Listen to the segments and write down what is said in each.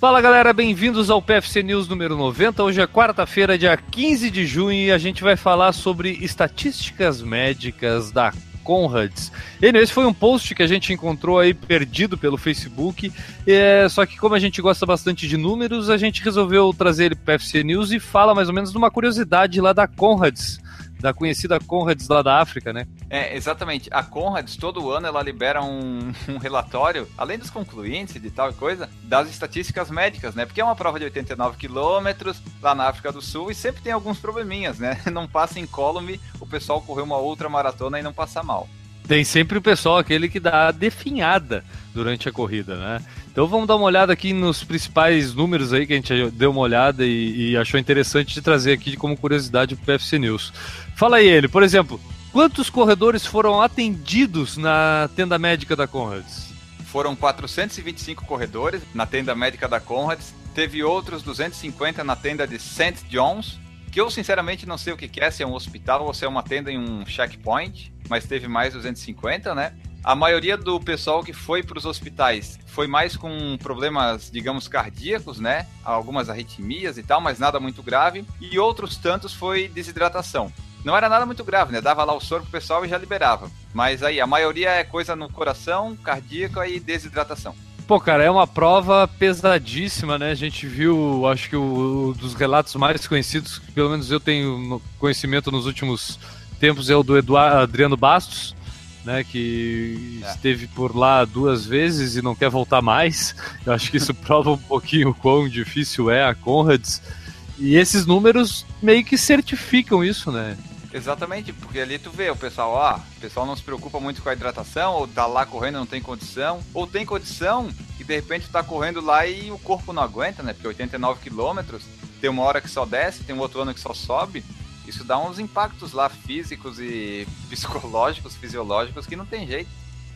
Fala galera, bem-vindos ao PFC News número 90. Hoje é quarta-feira, dia 15 de junho, e a gente vai falar sobre estatísticas médicas da Conrads. Esse foi um post que a gente encontrou aí perdido pelo Facebook. É, só que como a gente gosta bastante de números, a gente resolveu trazer ele para o PFC News e fala mais ou menos de uma curiosidade lá da Conrads da conhecida Conrads lá da África, né? É, exatamente. A Conrads, todo ano, ela libera um, um relatório, além dos concluintes e de tal coisa, das estatísticas médicas, né? Porque é uma prova de 89 quilômetros lá na África do Sul e sempre tem alguns probleminhas, né? Não passa em column, o pessoal correu uma outra maratona e não passa mal. Tem sempre o pessoal aquele que dá a definhada durante a corrida, né? Então vamos dar uma olhada aqui nos principais números aí que a gente deu uma olhada e, e achou interessante de trazer aqui como curiosidade para o PFC News. Fala aí ele, por exemplo, quantos corredores foram atendidos na tenda médica da Conrads? Foram 425 corredores na tenda médica da Conrads, teve outros 250 na tenda de St. John's, que eu sinceramente não sei o que é, se é um hospital ou se é uma tenda em um checkpoint mas teve mais 250, né? A maioria do pessoal que foi para os hospitais foi mais com problemas, digamos, cardíacos, né? Algumas arritmias e tal, mas nada muito grave. E outros tantos foi desidratação. Não era nada muito grave, né? Dava lá o soro pro pessoal e já liberava. Mas aí, a maioria é coisa no coração, cardíaca e desidratação. Pô, cara, é uma prova pesadíssima, né? A gente viu, acho que o, dos relatos mais conhecidos, pelo menos eu tenho conhecimento nos últimos tempos é o do Eduardo Adriano Bastos, né, que é. esteve por lá duas vezes e não quer voltar mais. Eu acho que isso prova um pouquinho o quão difícil é a Conrads. E esses números meio que certificam isso, né? Exatamente, porque ali tu vê o pessoal, ó, o pessoal não se preocupa muito com a hidratação, ou tá lá correndo não tem condição, ou tem condição e de repente tá correndo lá e o corpo não aguenta, né? Porque 89 quilômetros, tem uma hora que só desce, tem um outro ano que só sobe, isso dá uns impactos lá físicos e psicológicos, fisiológicos que não tem jeito.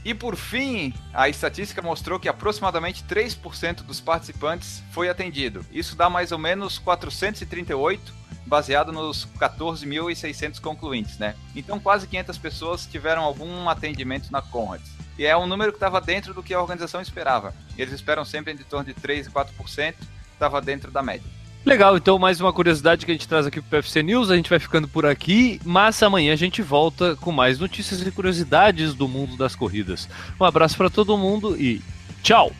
E por fim, a estatística mostrou que aproximadamente 3% dos participantes foi atendido. Isso dá mais ou menos 438, baseado nos 14.600 concluintes, né? Então quase 500 pessoas tiveram algum atendimento na Conrads. E é um número que estava dentro do que a organização esperava. Eles esperam sempre em torno de 3 e 4%, estava dentro da média. Legal, então mais uma curiosidade que a gente traz aqui pro PFC News, a gente vai ficando por aqui, mas amanhã a gente volta com mais notícias e curiosidades do mundo das corridas. Um abraço para todo mundo e tchau!